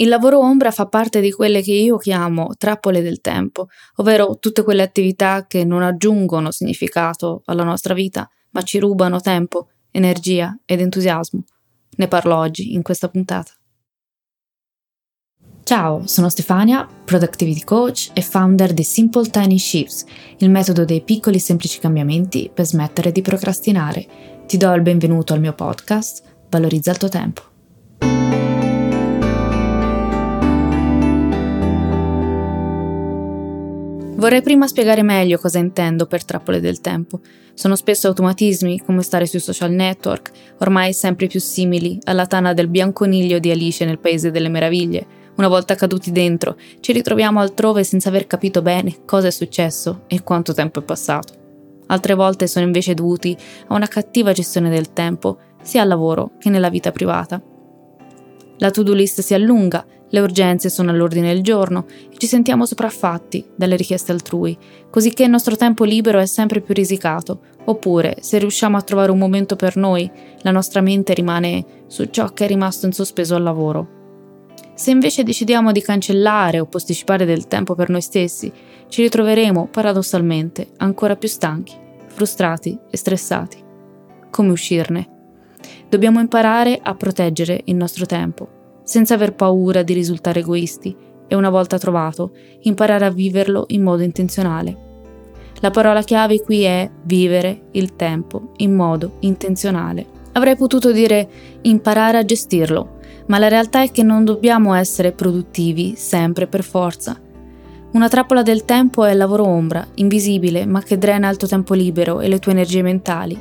Il lavoro ombra fa parte di quelle che io chiamo trappole del tempo, ovvero tutte quelle attività che non aggiungono significato alla nostra vita, ma ci rubano tempo, energia ed entusiasmo. Ne parlo oggi in questa puntata. Ciao, sono Stefania, Productivity Coach e founder di Simple Tiny Shifts, il metodo dei piccoli semplici cambiamenti per smettere di procrastinare. Ti do il benvenuto al mio podcast, Valorizza il tuo tempo. Vorrei prima spiegare meglio cosa intendo per trappole del tempo. Sono spesso automatismi, come stare sui social network, ormai sempre più simili alla tana del bianconiglio di Alice nel Paese delle Meraviglie. Una volta caduti dentro, ci ritroviamo altrove senza aver capito bene cosa è successo e quanto tempo è passato. Altre volte sono invece dovuti a una cattiva gestione del tempo, sia al lavoro che nella vita privata. La to-do list si allunga le urgenze sono all'ordine del giorno e ci sentiamo sopraffatti dalle richieste altrui, così che il nostro tempo libero è sempre più risicato. Oppure, se riusciamo a trovare un momento per noi, la nostra mente rimane su ciò che è rimasto in sospeso al lavoro. Se invece decidiamo di cancellare o posticipare del tempo per noi stessi, ci ritroveremo, paradossalmente, ancora più stanchi, frustrati e stressati. Come uscirne? Dobbiamo imparare a proteggere il nostro tempo senza aver paura di risultare egoisti e una volta trovato, imparare a viverlo in modo intenzionale. La parola chiave qui è vivere il tempo in modo intenzionale. Avrei potuto dire imparare a gestirlo, ma la realtà è che non dobbiamo essere produttivi sempre per forza. Una trappola del tempo è il lavoro ombra, invisibile, ma che drena il tuo tempo libero e le tue energie mentali.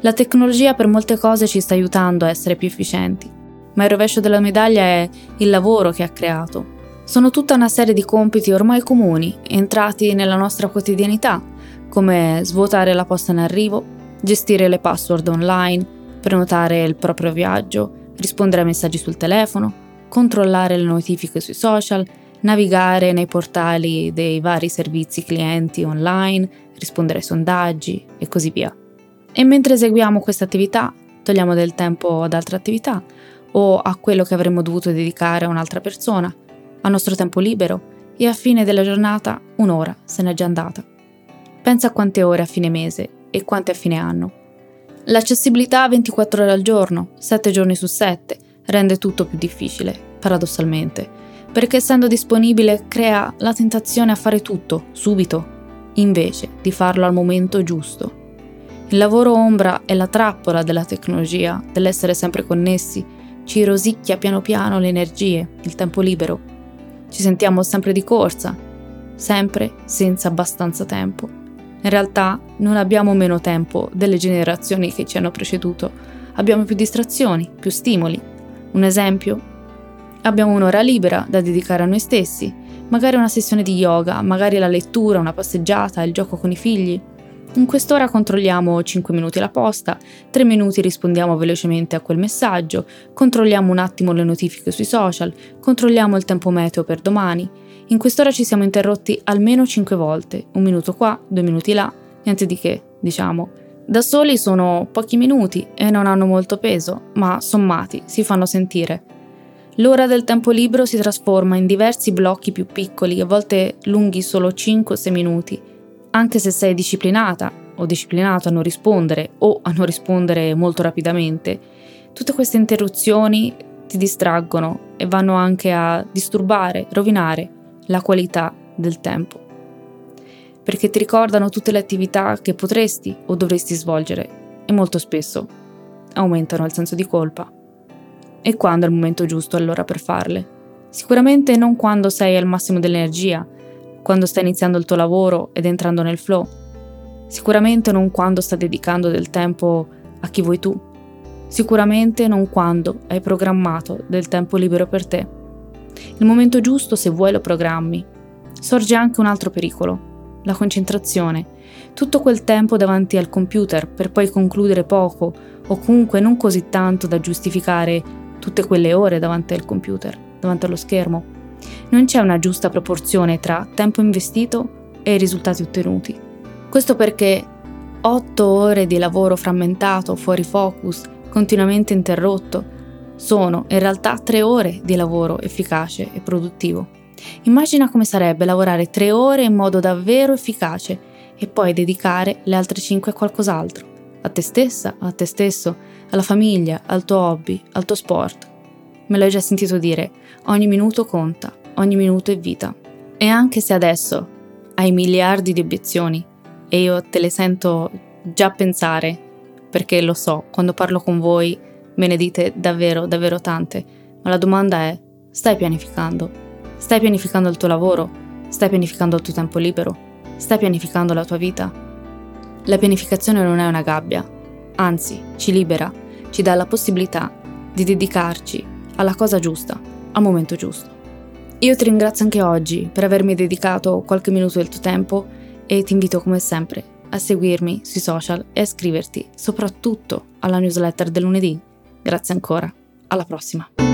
La tecnologia per molte cose ci sta aiutando a essere più efficienti, ma il rovescio della medaglia è il lavoro che ha creato. Sono tutta una serie di compiti ormai comuni, entrati nella nostra quotidianità, come svuotare la posta in arrivo, gestire le password online, prenotare il proprio viaggio, rispondere a messaggi sul telefono, controllare le notifiche sui social, navigare nei portali dei vari servizi clienti online, rispondere ai sondaggi e così via. E mentre eseguiamo queste attività, togliamo del tempo ad altre attività o a quello che avremmo dovuto dedicare a un'altra persona, al nostro tempo libero e a fine della giornata un'ora se n'è già andata. Pensa a quante ore a fine mese e quante a fine anno. L'accessibilità 24 ore al giorno, 7 giorni su 7, rende tutto più difficile, paradossalmente, perché essendo disponibile crea la tentazione a fare tutto, subito, invece di farlo al momento giusto. Il lavoro ombra è la trappola della tecnologia, dell'essere sempre connessi, ci rosicchia piano piano le energie, il tempo libero. Ci sentiamo sempre di corsa, sempre senza abbastanza tempo. In realtà non abbiamo meno tempo delle generazioni che ci hanno preceduto, abbiamo più distrazioni, più stimoli. Un esempio? Abbiamo un'ora libera da dedicare a noi stessi, magari una sessione di yoga, magari la lettura, una passeggiata, il gioco con i figli. In quest'ora controlliamo 5 minuti la posta, 3 minuti rispondiamo velocemente a quel messaggio, controlliamo un attimo le notifiche sui social, controlliamo il tempo meteo per domani. In quest'ora ci siamo interrotti almeno 5 volte, un minuto qua, due minuti là, niente di che, diciamo. Da soli sono pochi minuti e non hanno molto peso, ma sommati si fanno sentire. L'ora del tempo libero si trasforma in diversi blocchi più piccoli, a volte lunghi solo 5-6 minuti anche se sei disciplinata o disciplinato a non rispondere o a non rispondere molto rapidamente, tutte queste interruzioni ti distraggono e vanno anche a disturbare, rovinare la qualità del tempo. Perché ti ricordano tutte le attività che potresti o dovresti svolgere e molto spesso aumentano il senso di colpa. E quando è il momento giusto allora per farle? Sicuramente non quando sei al massimo dell'energia, quando stai iniziando il tuo lavoro ed entrando nel flow. Sicuramente non quando stai dedicando del tempo a chi vuoi tu. Sicuramente non quando hai programmato del tempo libero per te. Il momento giusto, se vuoi, lo programmi. Sorge anche un altro pericolo, la concentrazione. Tutto quel tempo davanti al computer per poi concludere poco o comunque non così tanto da giustificare tutte quelle ore davanti al computer, davanti allo schermo. Non c'è una giusta proporzione tra tempo investito e i risultati ottenuti. Questo perché otto ore di lavoro frammentato, fuori focus, continuamente interrotto, sono in realtà tre ore di lavoro efficace e produttivo. Immagina come sarebbe lavorare tre ore in modo davvero efficace e poi dedicare le altre cinque a qualcos'altro, a te stessa, a te stesso, alla famiglia, al tuo hobby, al tuo sport. Me l'hai già sentito dire, ogni minuto conta, ogni minuto è vita. E anche se adesso hai miliardi di obiezioni e io te le sento già pensare, perché lo so, quando parlo con voi me ne dite davvero, davvero tante, ma la domanda è, stai pianificando? Stai pianificando il tuo lavoro? Stai pianificando il tuo tempo libero? Stai pianificando la tua vita? La pianificazione non è una gabbia, anzi ci libera, ci dà la possibilità di dedicarci alla cosa giusta, al momento giusto. Io ti ringrazio anche oggi per avermi dedicato qualche minuto del tuo tempo e ti invito come sempre a seguirmi sui social e a iscriverti soprattutto alla newsletter del lunedì. Grazie ancora, alla prossima!